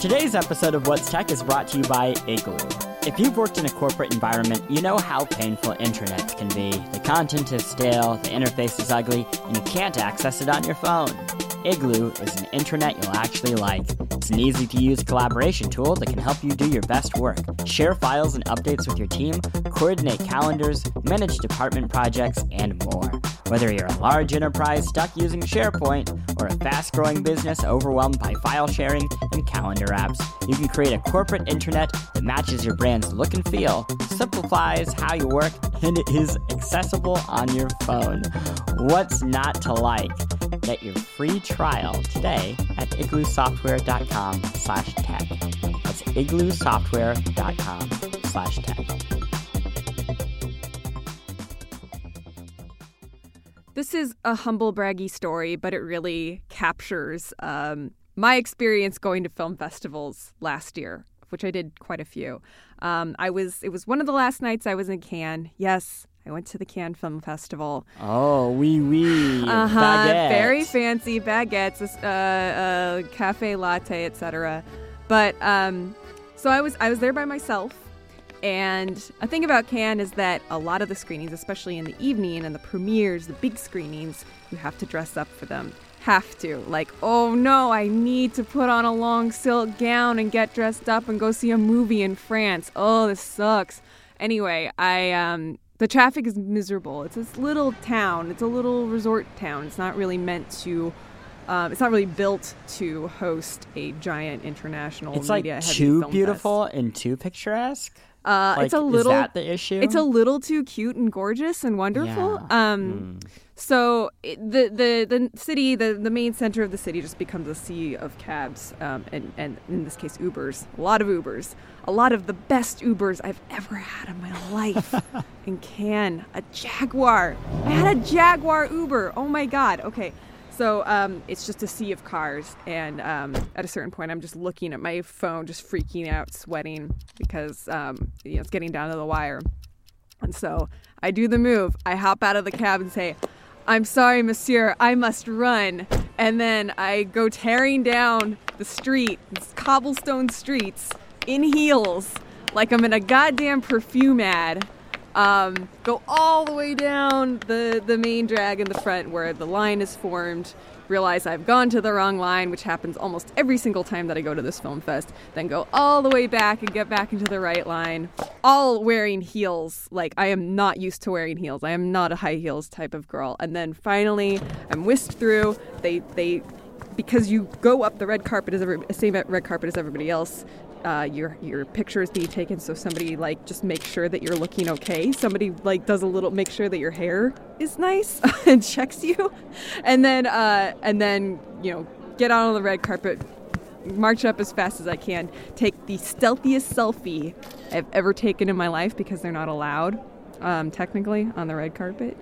Today's episode of What's Tech is brought to you by Igloo. If you've worked in a corporate environment, you know how painful intranets can be. The content is stale, the interface is ugly, and you can't access it on your phone. Igloo is an intranet you'll actually like. It's an easy to use collaboration tool that can help you do your best work. Share files and updates with your team, coordinate calendars, manage department projects, and more. Whether you're a large enterprise stuck using SharePoint or a fast growing business overwhelmed by file sharing and calendar apps, you can create a corporate intranet that matches your brand's look and feel, simplifies how you work, and is accessible on your phone. What's not to like? Get your free trial today at igloosoftware.com slash tech. That's igloosoftware.com slash tech. This is a humble braggy story, but it really captures um, my experience going to film festivals last year, which I did quite a few. Um, I was it was one of the last nights I was in Cannes. Yes, I went to the Cannes Film Festival. Oh, wee wee. Uh huh. Baguette. Very fancy baguettes, uh, uh, cafe latte, etc. But um, so I was I was there by myself. And a thing about Cannes is that a lot of the screenings, especially in the evening and the premieres, the big screenings, you have to dress up for them. Have to. Like, oh no, I need to put on a long silk gown and get dressed up and go see a movie in France. Oh, this sucks. Anyway, I um the traffic is miserable. It's this little town. It's a little resort town. It's not really meant to um, it's not really built to host a giant international It's like too beautiful fest. and too picturesque. Uh, Like, it's a little Is that the issue? it's a little too cute and gorgeous and wonderful. Yeah. Um, Mm. so it, the the the city, the the main center of the city, just becomes a sea of cabs, um, and and in this case, Ubers. A lot of Ubers. A lot of the best Ubers I've ever had in my life. in Cannes a Jaguar. I had a Jaguar Uber. Oh my god. Okay. So um, it's just a sea of cars, and um, at a certain point, I'm just looking at my phone, just freaking out, sweating because um, you know it's getting down to the wire. And so I do the move. I hop out of the cab and say, I'm sorry, monsieur, I must run. And then I go tearing down the street, these cobblestone streets, in heels, like I'm in a goddamn perfume ad. Um, go all the way down the, the main drag in the front where the line is formed. Realize I've gone to the wrong line, which happens almost every single time that I go to this film fest. Then go all the way back and get back into the right line, all wearing heels. Like I am not used to wearing heels. I am not a high heels type of girl. And then finally, I'm whisked through. They they because you go up the red carpet as every, same red carpet as everybody else. Uh, your your picture is being taken, so somebody like just make sure that you're looking okay. Somebody like does a little make sure that your hair is nice and checks you, and then uh, and then you know get out on the red carpet, march up as fast as I can, take the stealthiest selfie I've ever taken in my life because they're not allowed um, technically on the red carpet,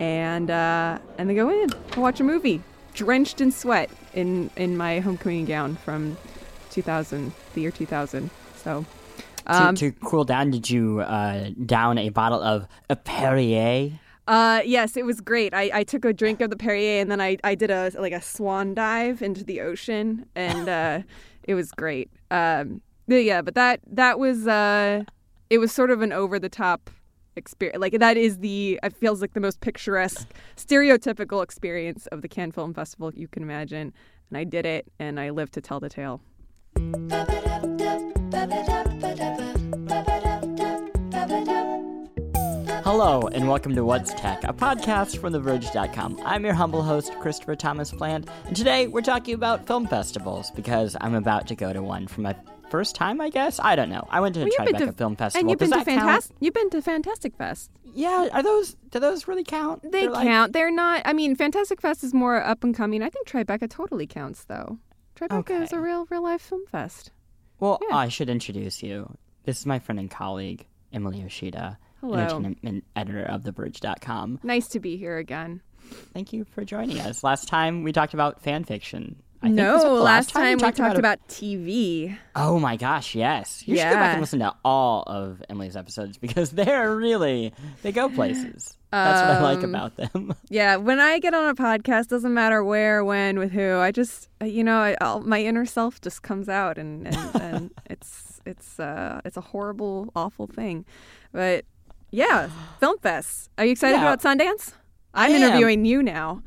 and uh, and then go in watch a movie, drenched in sweat in in my homecoming gown from 2000, the year 2000. So. Um, to, to cool down, did you uh, down a bottle of a Perrier? Uh, yes, it was great. I, I took a drink of the Perrier and then I, I did a like a swan dive into the ocean and uh, it was great. Um, yeah, but that that was uh, it was sort of an over the top experience. Like that is the it feels like the most picturesque, stereotypical experience of the Cannes Film Festival you can imagine. And I did it, and I lived to tell the tale. Hello, and welcome to What's Tech, a podcast from TheVerge.com. I'm your humble host, Christopher Thomas Plante, and today we're talking about film festivals because I'm about to go to one for my first time, I guess. I don't know. I went to Well, Tribeca to- Film Festival. And you've Does been to fantastic. You've been to Fantastic Fest. Yeah, are those? Do those really count? They They're like- count. They're not. I mean, Fantastic Fest is more up and coming. I think Tribeca totally counts, though. Tribeca is a real, real life film fest. Well, Yeah. I should introduce you. This is my friend and colleague, Emily Yoshida, Hello. entertainment editor of TheVerge.com. Nice to be here again. Thank you for joining us. Last time we talked about fan fiction. I think this was no, the last time, time we talked a- about TV. Oh my gosh, yes. You should go back and listen to all of Emily's episodes because they're really they go places. That's what I like Um, about them. Yeah, when I get on a podcast, doesn't matter where, when, with who. I just, uh, you know, I, I'll, my inner self just comes out, and and, and it's it's uh it's a horrible, awful thing. But yeah, film fest. Are you excited Yeah. about Sundance? I'm interviewing you now.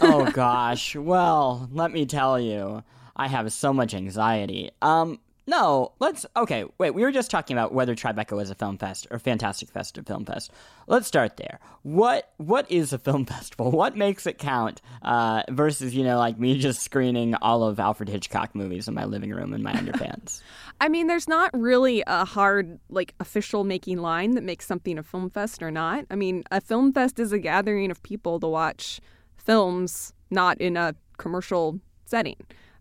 oh gosh. Well, let me tell you, I have so much anxiety. Um, no, let's. Okay, wait. We were just talking about whether Tribeca was a film fest or Fantastic Fest or film fest. Let's start there. What What is a film festival? What makes it count? Uh, versus you know, like me just screening all of Alfred Hitchcock movies in my living room in my underpants. I mean, there's not really a hard, like, official making line that makes something a film fest or not. I mean, a film fest is a gathering of people to watch films, not in a commercial setting.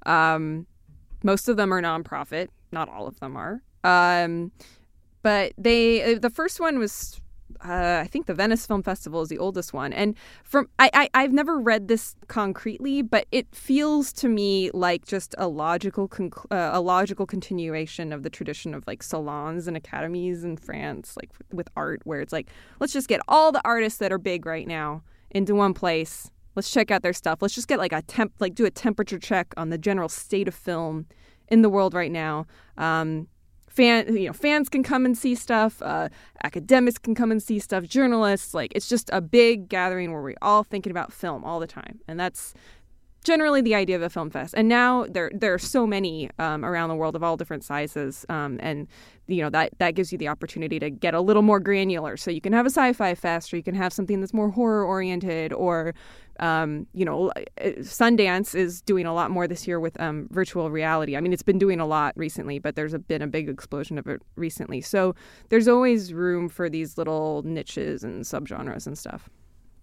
Um, most of them are nonprofit, not all of them are. Um, but they, uh, the first one was. Uh, I think the Venice Film Festival is the oldest one, and from I, I I've never read this concretely, but it feels to me like just a logical conc- uh, a logical continuation of the tradition of like salons and academies in France, like with art, where it's like let's just get all the artists that are big right now into one place. Let's check out their stuff. Let's just get like a temp, like do a temperature check on the general state of film in the world right now. Um, fan you know fans can come and see stuff uh, academics can come and see stuff journalists like it's just a big gathering where we're all thinking about film all the time and that's generally the idea of a film fest and now there there are so many um, around the world of all different sizes um, and you know that that gives you the opportunity to get a little more granular so you can have a sci-fi fest or you can have something that's more horror oriented or um, you know, Sundance is doing a lot more this year with um, virtual reality. I mean, it's been doing a lot recently, but there's a, been a big explosion of it recently. So there's always room for these little niches and subgenres and stuff.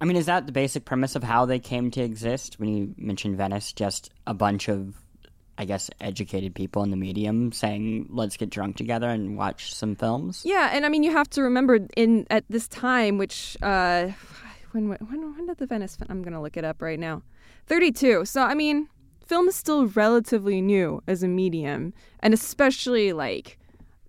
I mean, is that the basic premise of how they came to exist? When you mentioned Venice, just a bunch of, I guess, educated people in the medium saying, "Let's get drunk together and watch some films." Yeah, and I mean, you have to remember in at this time, which uh, when when when did the Venice? I'm gonna look it up right now. Thirty-two. So I mean, film is still relatively new as a medium, and especially like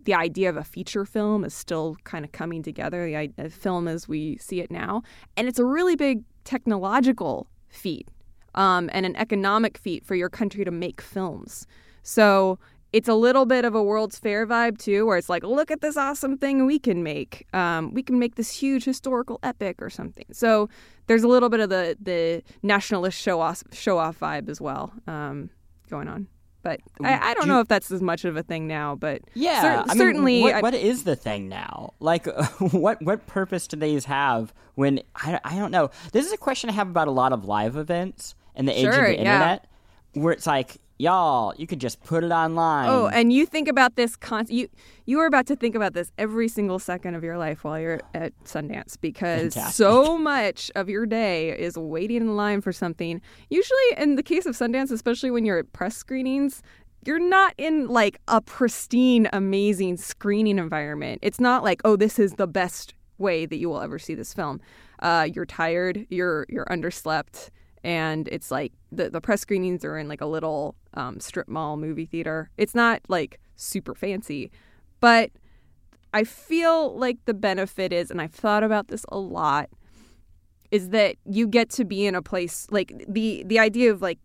the idea of a feature film is still kind of coming together. The idea of film as we see it now, and it's a really big technological feat um, and an economic feat for your country to make films. So it's a little bit of a World's Fair vibe too, where it's like, look at this awesome thing we can make. Um, we can make this huge historical epic or something. So there's a little bit of the the nationalist show off show off vibe as well um, going on. But I, I don't Do know you- if that's as much of a thing now. But Yeah, cer- I mean, certainly, what, I- what is the thing now? Like, what what purpose do these have? When I, I don't know. This is a question I have about a lot of live events in the age of Sure, the yeah. internet, where it's like, y'all, you could just put it online. Oh, and you think about this con- you you are about to think about this every single second of your life while you're at Sundance because Fantastic. so much of your day is waiting in line for something. Usually in the case of Sundance, especially when you're at press screenings, you're not in like a pristine amazing screening environment. It's not like, "Oh, this is the best way that you will ever see this film." Uh, you're tired, you're you're underslept, and it's like the, the press screenings are in like a little um, strip mall movie theater. It's not like super fancy, but I feel like the benefit is, and I've thought about this a lot, is that you get to be in a place like the the idea of like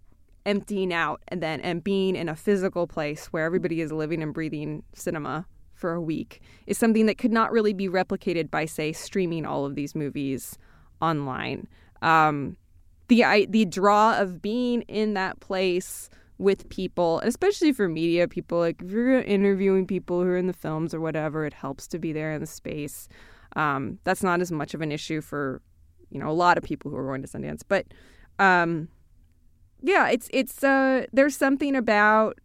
emptying out and then and being in a physical place where everybody is living and breathing cinema for a week is something that could not really be replicated by say streaming all of these movies online. Um, the I, the draw of being in that place with people, especially for media people, like if you're interviewing people who are in the films or whatever, it helps to be there in the space. Um, that's not as much of an issue for you know a lot of people who are going to Sundance, but um, yeah, it's it's uh, there's something about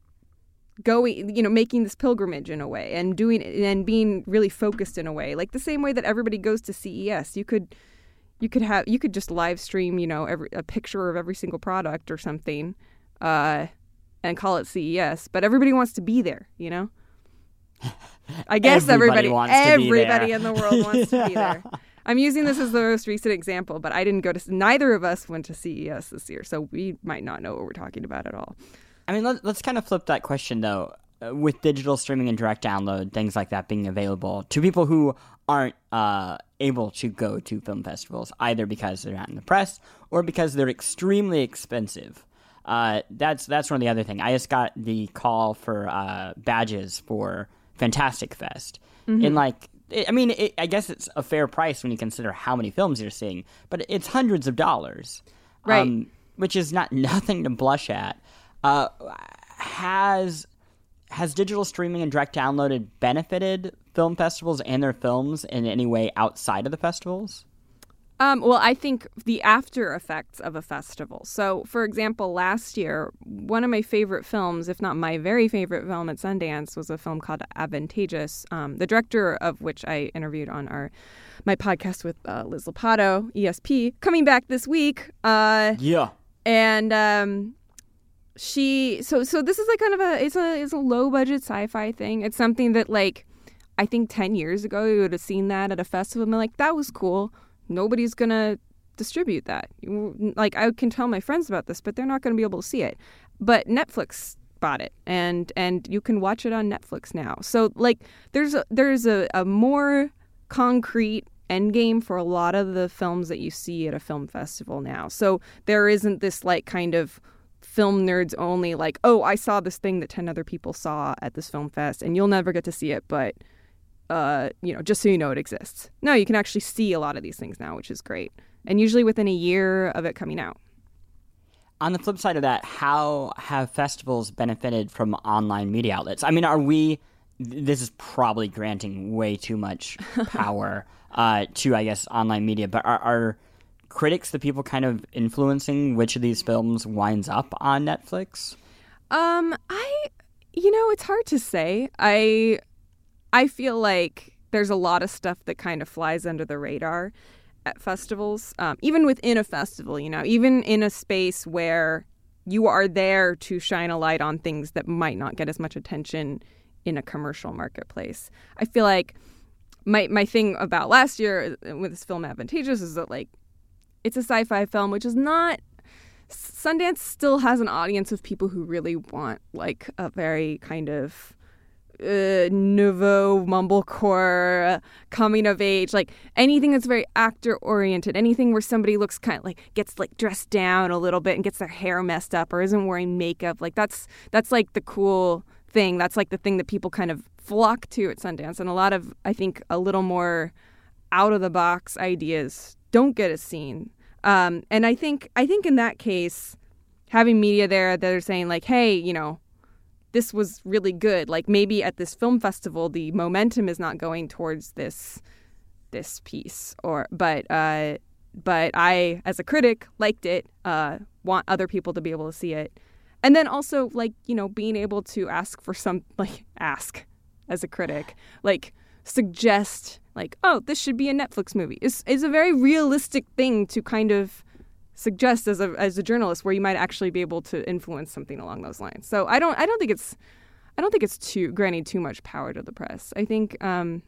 going you know making this pilgrimage in a way and doing and being really focused in a way like the same way that everybody goes to CES you could you could have you could just live stream you know every a picture of every single product or something uh and call it CES but everybody wants to be there you know? I guess Everybody everybody everybody in the world wants to be there. I'm using this as the most recent example but I didn't go to neither of us went to CES this year so we might not know what we're talking about at all. I mean, let, us kind of flip that question though. Uh, with digital streaming and direct download, things like that being available to people who aren't uh, able to go to film festivals, either because they're not in the press or because they're extremely expensive. Uh, that's that's one of the other thing. I just got the call for uh, badges for Fantastic Fest, mm-hmm. and like, it, I mean, it, I guess it's a fair price when you consider how many films you're seeing, but it's hundreds of dollars, right? Um, which is not nothing to blush at. Uh, has has digital streaming and direct downloaded benefited film festivals and their films in any way outside of the festivals? Um, well, I think the after effects of a festival. So, for example, last year, one of my favorite films, if not my very favorite film at Sundance, was a film called Advantageous. Um, the director of which I interviewed on our my podcast with uh, Liz Lopatto, ESP, coming back this week. Uh, yeah, and um, she so so this is like kind of a it's a it's a low budget sci-fi thing. It's something that like I think ten years ago you would have seen that at a festival and like that was cool. Nobody's gonna distribute that. Like I can tell my friends about this, but they're not gonna be able to see it. But Netflix bought it and and you can watch it on Netflix now. So like there's a there's a, a more concrete end game for a lot of the films that you see at a film festival now. So there isn't this like kind of film nerds only like oh i saw this thing that 10 other people saw at this film fest and you'll never get to see it but uh, you know just so you know it exists. No you can actually see a lot of these things now which is great. And usually within a year of it coming out. On the flip side of that how have festivals benefited from online media outlets? I mean are we this is probably granting way too much power uh, to i guess online media but are, are critics the people kind of influencing which of these films winds up on Netflix? Um, I you know, it's hard to say. I I feel like there's a lot of stuff that kind of flies under the radar at festivals. Um, even within a festival, you know, even in a space where you are there to shine a light on things that might not get as much attention in a commercial marketplace. I feel like my my thing about last year with this film Advantageous is that like it's a sci-fi film, which is not. Sundance still has an audience of people who really want like a very kind of uh, nouveau mumblecore coming of age like anything that's very actor oriented anything where somebody looks kind of like gets like dressed down a little bit and gets their hair messed up or isn't wearing makeup like that's that's like the cool thing that's like the thing that people kind of flock to at Sundance and a lot of I think a little more out of the box ideas don't get a scene. Um, and I think I think in that case, having media there that are saying like, hey, you know, this was really good. Like maybe at this film festival, the momentum is not going towards this this piece, or but uh, but I, as a critic, liked it. Uh, want other people to be able to see it, and then also like you know being able to ask for some like ask as a critic, like suggest like, oh, this should be a Netflix movie. Is is a very realistic thing to kind of suggest as a as a journalist where you might actually be able to influence something along those lines. So I don't I don't think it's I don't think it's too granting too much power to the press. I think um,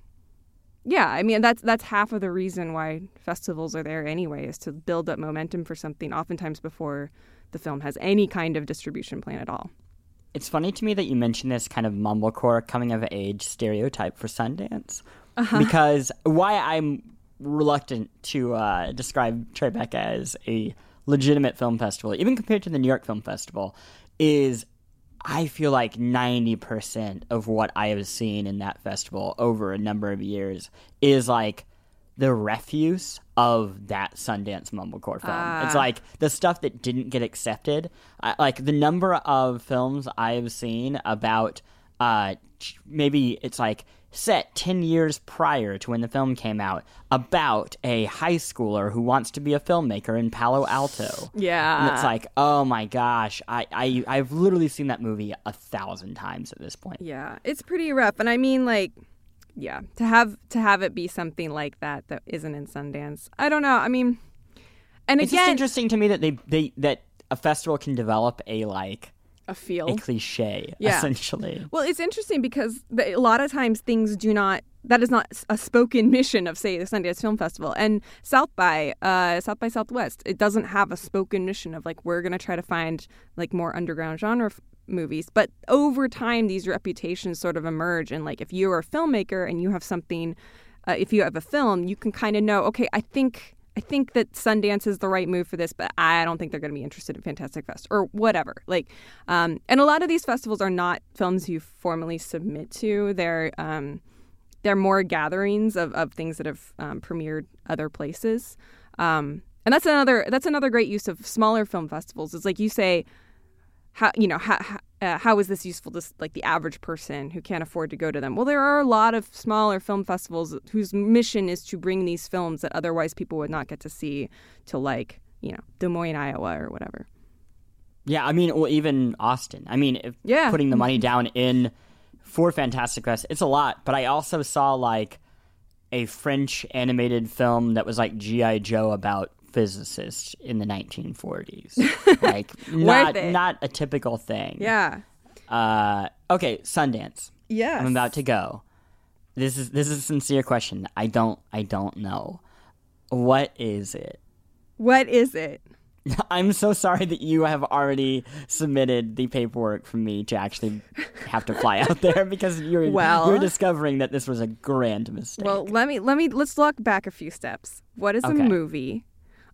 yeah, I mean that's that's half of the reason why festivals are there anyway is to build up momentum for something oftentimes before the film has any kind of distribution plan at all. It's funny to me that you mentioned this kind of mumblecore coming of age stereotype for Sundance uh-huh. because why I'm reluctant to uh, describe Tribeca as a legitimate film festival, even compared to the New York Film Festival, is I feel like 90% of what I have seen in that festival over a number of years is like the refuse of that Sundance Mumblecore film. It's ah. like the stuff that didn't get accepted. I, like the number of films I've seen about uh, maybe it's like set 10 years prior to when the film came out about a high schooler who wants to be a filmmaker in Palo Alto. Yeah. And it's like, oh my gosh, I, I, I've literally seen that movie a thousand times at this point. Yeah, it's pretty rough. And I mean, like, yeah, to have to have it be something like that that isn't in Sundance. I don't know. I mean, and it's again, just interesting to me that they, they that a festival can develop a like a feel a cliche yeah. essentially well it's interesting because the, a lot of times things do not that is not a spoken mission of say the Sundance Film Festival and South by uh, South by Southwest it doesn't have a spoken mission of like we're going to try to find like more underground genre f- movies. But over time, these reputations sort of emerge. And like, if you're a filmmaker and you have something, uh, if you have a film, you can kind of know, okay, I think. I think that Sundance is the right move for this, but I don't think they're going to be interested in Fantastic Fest or whatever. Like, um, and a lot of these festivals are not films you formally submit to. They're um, they're more gatherings of, of things that have um, premiered other places. Um, and that's another that's another great use of smaller film festivals. Is like you say, how you know how uh, how is this useful to like the average person who can't afford to go to them? Well, there are a lot of smaller film festivals whose mission is to bring these films that otherwise people would not get to see to like you know Des Moines, Iowa, or whatever. Yeah, I mean, or even Austin. I mean, if Yeah. putting the money down in for Fantastic Fest, it's a lot. But I also saw like a French animated film that was like GI Joe about physicists in the 1940s. like not not a typical thing. Yeah. Uh, okay, Sundance. Yeah. I'm about to go. This is this is a sincere question. I don't I don't know. What is it? What is it? I'm so sorry that you have already submitted the paperwork for me to actually have to fly out there because you're Well- you're discovering that this was a grand mistake. Well, let me let me let's look back a few steps. What is Okay. a movie?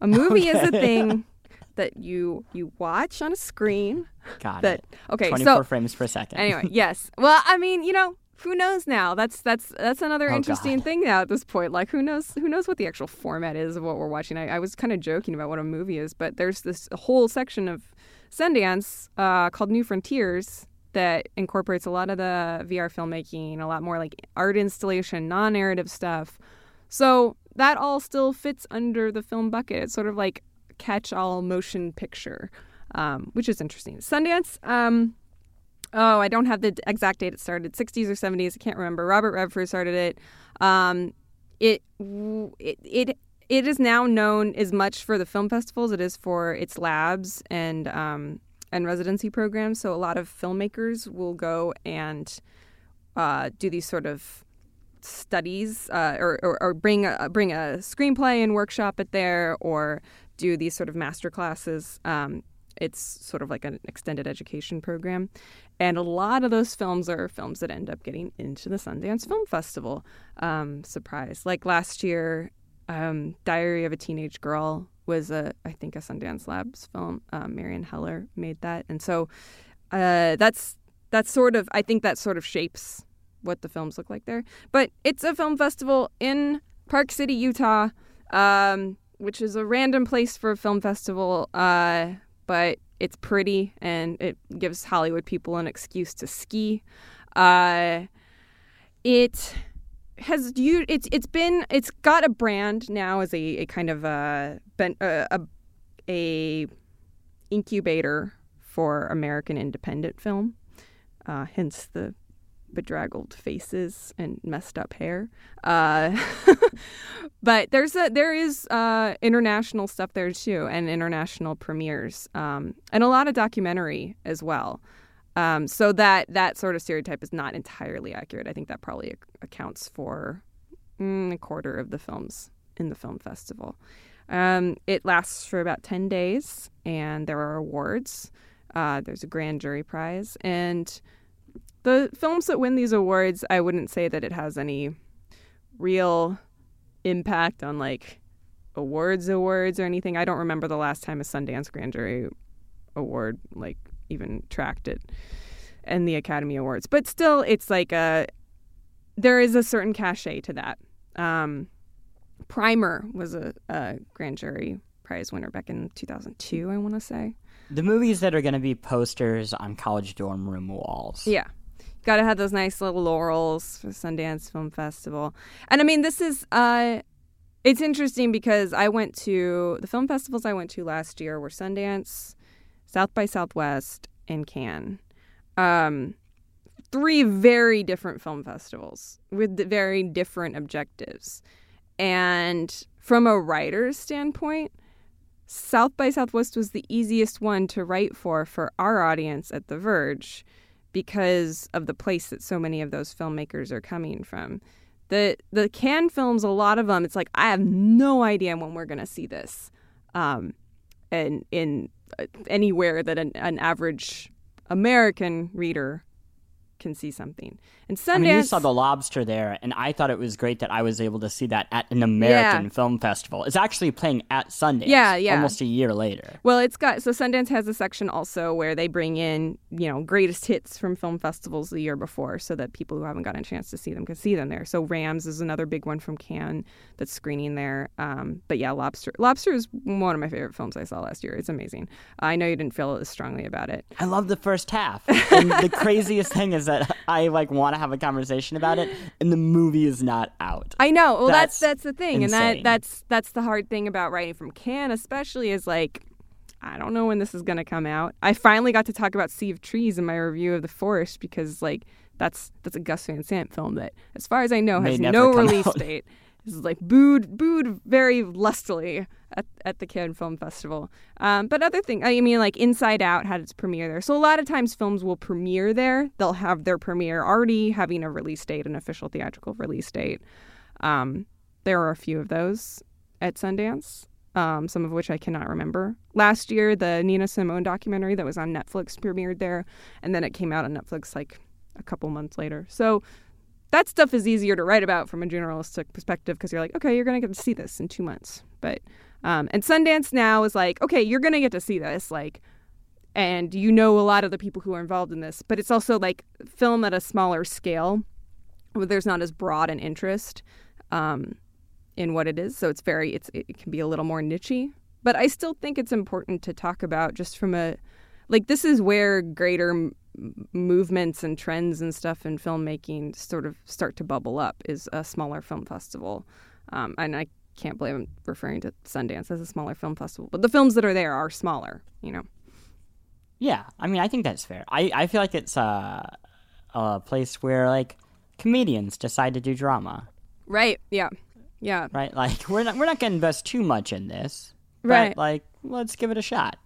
A movie is a thing that you you watch on a screen. Got That it. okay. 24 So frames per second. anyway, yes. Well, I mean, you know, who knows now? That's that's that's another Oh, interesting God. thing now at this point. Like, who knows? Who knows what the actual format is of what we're watching? I, I was kind of joking about what a movie is, but there's this whole section of Sundance uh, called New Frontiers that incorporates a lot of the VR filmmaking, a lot more like art installation, non-narrative stuff. So that all still fits under the film bucket. It's sort of like catch-all motion picture, um, which is interesting. Sundance. Um, oh, I don't have the exact date it started. 60s or 70s. I can't remember. Robert Redford started it. Um, it it it it is now known as much for the film festivals. It is for its labs and um, and residency programs. So a lot of filmmakers will go and uh, do these sort of studies uh, or, or, or bring a, bring a screenplay and workshop it there or do these sort of master classes. Um, it's sort of like an extended education program. And a lot of those films are films that end up getting into the Sundance Film Festival. Um, surprise. Like last year, um, Diary of a Teenage Girl was a, I think, a Sundance Labs film. Um, Marielle Heller made that. And so uh, that's, that's sort of, I think that sort of shapes what the films look like there. But it's a film festival in Park City, Utah, um, which is a random place for a film festival. Uh, but it's pretty and it gives Hollywood people an excuse to ski. Uh, it has you it's it's been it's got a brand now as a, a kind of a, a a incubator for American independent film. Uh, hence the bedraggled faces and messed up hair. Uh, but there's a there is uh, international stuff there too, and international premieres, um, and a lot of documentary as well. Um, so that that sort of stereotype is not entirely accurate. I think that probably ac- accounts for mm, a quarter of the films in the film festival. Um, it lasts for about ten days, and there are awards. Uh, there's a grand jury prize, and the films that win these awards, I wouldn't say that it has any real impact on like awards awards or anything. I don't remember the last time a Sundance Grand Jury award like even tracked it and the Academy Awards. But still it's like a there is a certain cachet to that. Um, Primer was a, a grand jury prize winner back in 2002, I want to say. the movies that are going to be posters on college dorm room walls. Yeah. Got to have those nice little laurels for Sundance Film Festival. And I mean, this is, uh, it's interesting because I went to the film festivals I went to last year were Sundance, South by Southwest, and Cannes. Um, three very different film festivals with very different objectives. And from a writer's standpoint, South by Southwest was the easiest one to write for for our audience at The Verge because of the place that so many of those filmmakers are coming from. The the Cannes films, a lot of them, it's like I have no idea when we're gonna see this, um, and in uh, anywhere that an, an average American reader can see something. And Sundance. I mean, you saw the lobster there, and I thought it was great that I was able to see that at an American Yeah. film festival. It's actually playing at Sundance. Yeah, yeah. Almost a year later. Well, it's got so Sundance has a section also where they bring in you know greatest hits from film festivals the year before, so that people who haven't gotten a chance to see them can see them there. So Rams is another big one from Cannes that's screening there. Um, but yeah, Lobster Lobster is one of my favorite films I saw last year. It's amazing. I know you didn't feel as strongly about it. I love the first half. And the craziest thing is that I like want to have a conversation about it, and the movie is not out. I know. Well, that's That's that's the thing, and that that's that's the hard thing about writing from Cannes, especially is like. I don't know when this is going to come out. I finally got to talk about Sea of Trees in my review of The Forest because, like, that's that's a Gus Van Sant film that, as far as I know, has no release out. date. This is like booed booed very lustily at, at the Cannes Film Festival. Um, but other things, I mean, like Inside Out had its premiere there. So a lot of times films will premiere there. They'll have their premiere already having a release date, an official theatrical release date. Um, there are a few of those at Sundance, um, some of which I cannot remember. Last year, the Nina Simone documentary that was on Netflix premiered there, and then it came out on Netflix like a couple months later. So that stuff is easier to write about from a journalistic perspective because you're like, okay, you're going to get to see this in two months. But um, and Sundance now is like, okay, you're going to get to see this, like, and you know a lot of the people who are involved in this. But it's also like film at a smaller scale, where there's not as broad an interest um, in what it is. So it's very, it's it can be a little more nichey. But I still think it's important to talk about just from a like this is where greater movements and trends and stuff in filmmaking sort of start to bubble up is a smaller film festival um, and i can't believe i'm referring to sundance as a smaller film festival but the films that are there are smaller you know Yeah, I mean, I think that's fair. I, I feel like it's uh, a place where like comedians decide to do drama, right yeah yeah right? Like we're not we're not to invest too much in this, but, Right. Like let's give it a shot.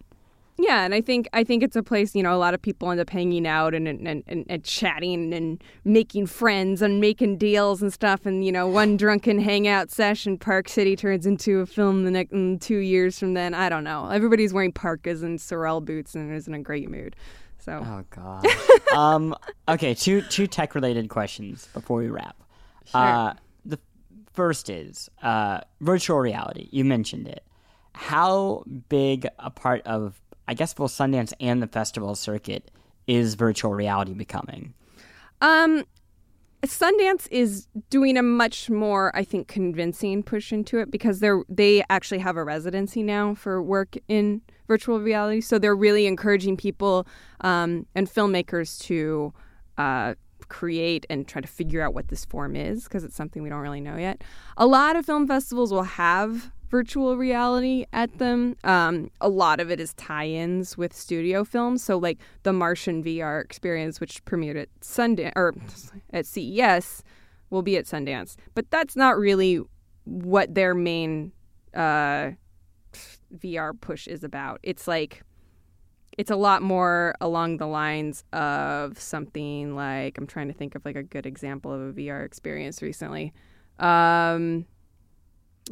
Yeah, and I think I think it's a place you know a lot of people end up hanging out and and, and, and chatting and making friends and making deals and stuff. And you know, one drunken hangout session, Park City turns into a film the next in two years from then. I don't know. Everybody's wearing parkas and sorel boots and is in a great mood. So Oh god. um. Okay. Two two tech related questions before we wrap. Sure. Uh, the first is uh, virtual reality. You mentioned it. How big a part of I guess both Sundance and the festival circuit is virtual reality becoming? Um, Sundance is doing a much more, I think, convincing push into it because they're they actually have a residency now for work in virtual reality. So they're really encouraging people um, and filmmakers to uh, create and try to figure out what this form is because it's something we don't really know yet. A lot of film festivals will have virtual reality at them. Um, a lot of it is tie-ins with studio films. So like the Martian VR experience, which premiered at Sundance or at CES, will be at Sundance. But that's not really what their main uh, VR push is about. It's like it's a lot more along the lines of something like I'm trying to think of like a good example of a VR experience recently. Um,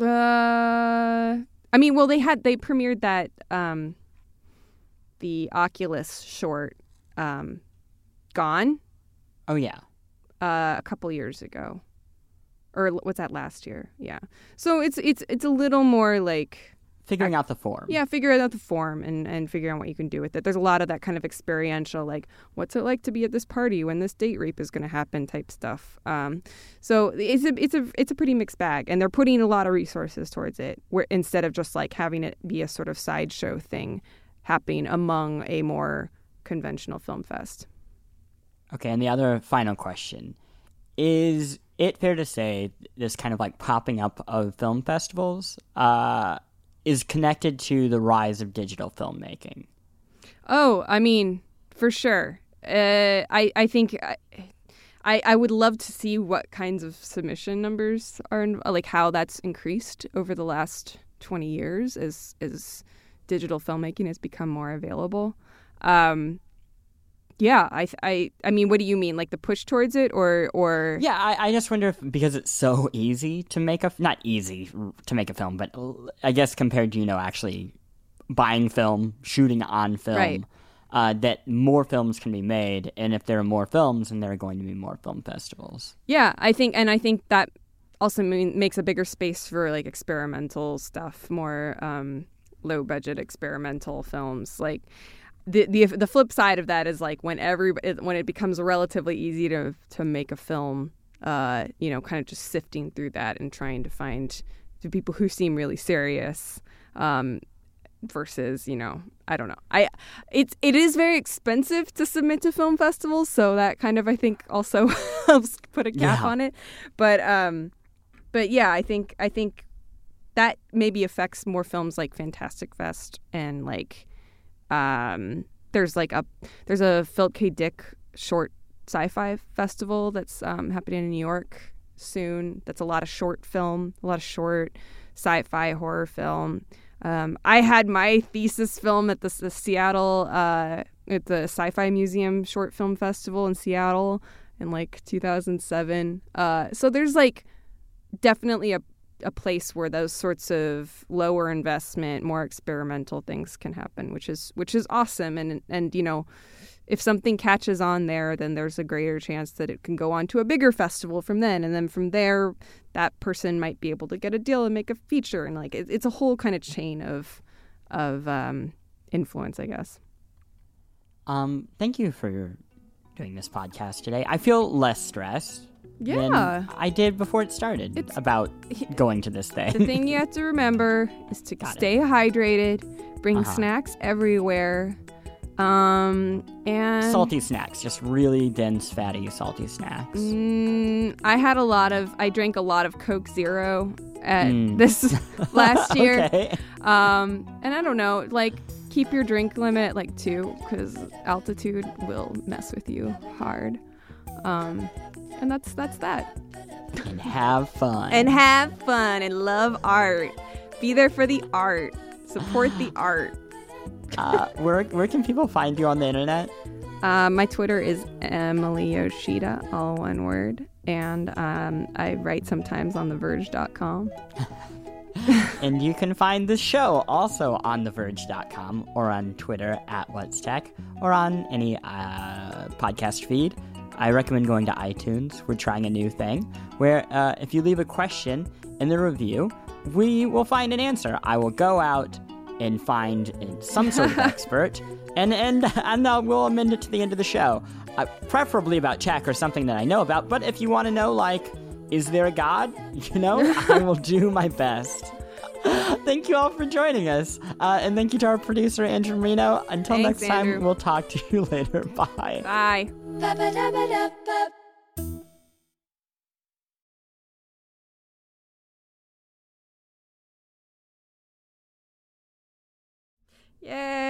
uh, I mean, well, they had they premiered that um, the Oculus short, um, Gone, Oh yeah. uh, a couple years ago, or what's that last year? Yeah. So it's it's it's a little more like Figuring out the form. yeah, figuring out the form and, and figure out what you can do with it. There's a lot of that kind of experiential, like, what's it like to be at this party when this date rape is going to happen type stuff. Um, so it's a, it's a it's a pretty mixed bag, and they're putting a lot of resources towards it, where instead of just like having it be a sort of sideshow thing happening among a more conventional film fest. Okay, and the other final question is it fair to say this kind of like popping up of film festivals uh, is connected to the rise of digital filmmaking? Oh, I mean, for sure. Uh, I I think I, I I would love to see what kinds of submission numbers are like how that's increased over the last twenty years as as digital filmmaking has become more available. Um, yeah, I I I mean, what do you mean, like the push towards it, or or Yeah, I, I just wonder if because it's so easy to make a not easy to make a film, but I guess compared to you know actually buying film, shooting on film, Right. uh, that more films can be made, and if there are more films, then there are going to be more film festivals. Yeah, I think, and I think that also mean, makes a bigger space for like experimental stuff, more um, low budget experimental films. Like the the the flip side of that is like when every when it becomes relatively easy to to make a film, uh, you know, kind of just sifting through that and trying to find the people who seem really serious. Um, versus you know i don't know i it's it is very expensive to submit to film festivals so that kind of i think also helps put a cap Yeah. on it but um but yeah i think i think that maybe affects more films like fantastic fest and like um there's like a there's a philip k. Dick short sci-fi festival that's um, happening in new york soon. That's a lot of short film a lot of short sci-fi horror film. Um, I had my thesis film at the, the Seattle uh, at the Sci-Fi Museum Short Film Festival in Seattle in like 2007. Uh, so there's like definitely a a place where those sorts of lower investment, more experimental things can happen, which is which is awesome. And and you know, if something catches on there, then there's a greater chance that it can go on to a bigger festival from then, and then from there, that person might be able to get a deal and make a feature, and like it, it's a whole kind of chain of of um, influence, I guess. Um, thank you for your doing this podcast today. I feel less stressed Yeah. I did before it started It's- about going to this thing. the thing you have to remember is to Got it. stay hydrated, bring Uh-huh. snacks everywhere, um, and salty snacks, just really dense, fatty, salty snacks. Mm, I had a lot of. I drank a lot of Coke Zero at Mm. this last year. okay. Um, and I don't know, like keep your drink limit like two, because altitude will mess with you hard. Um, and that's that's that. And have fun. And have fun and love art. Be there for the art. Support the art. uh, where where can people find you on the internet? Uh, my Twitter is Emily Yoshida, all one word. And um, I write sometimes on TheVerge.com. And you can find the show also on TheVerge.com or on Twitter at What's Tech or on any uh, podcast feed. I recommend going to iTunes. We're trying a new thing where uh, if you leave a question in the review, we will find an answer. I will go out and find some sort of expert, and and and uh, we'll amend it to the end of the show. Uh, preferably about tech or something that I know about. But if you want to know, like, is there a God? You know, I will do my best. thank you all for joining us, uh, and thank you to our producer Andrew Marino. Until Thanks, next time, Andrew. we'll talk to you later. Bye. Bye. Yay.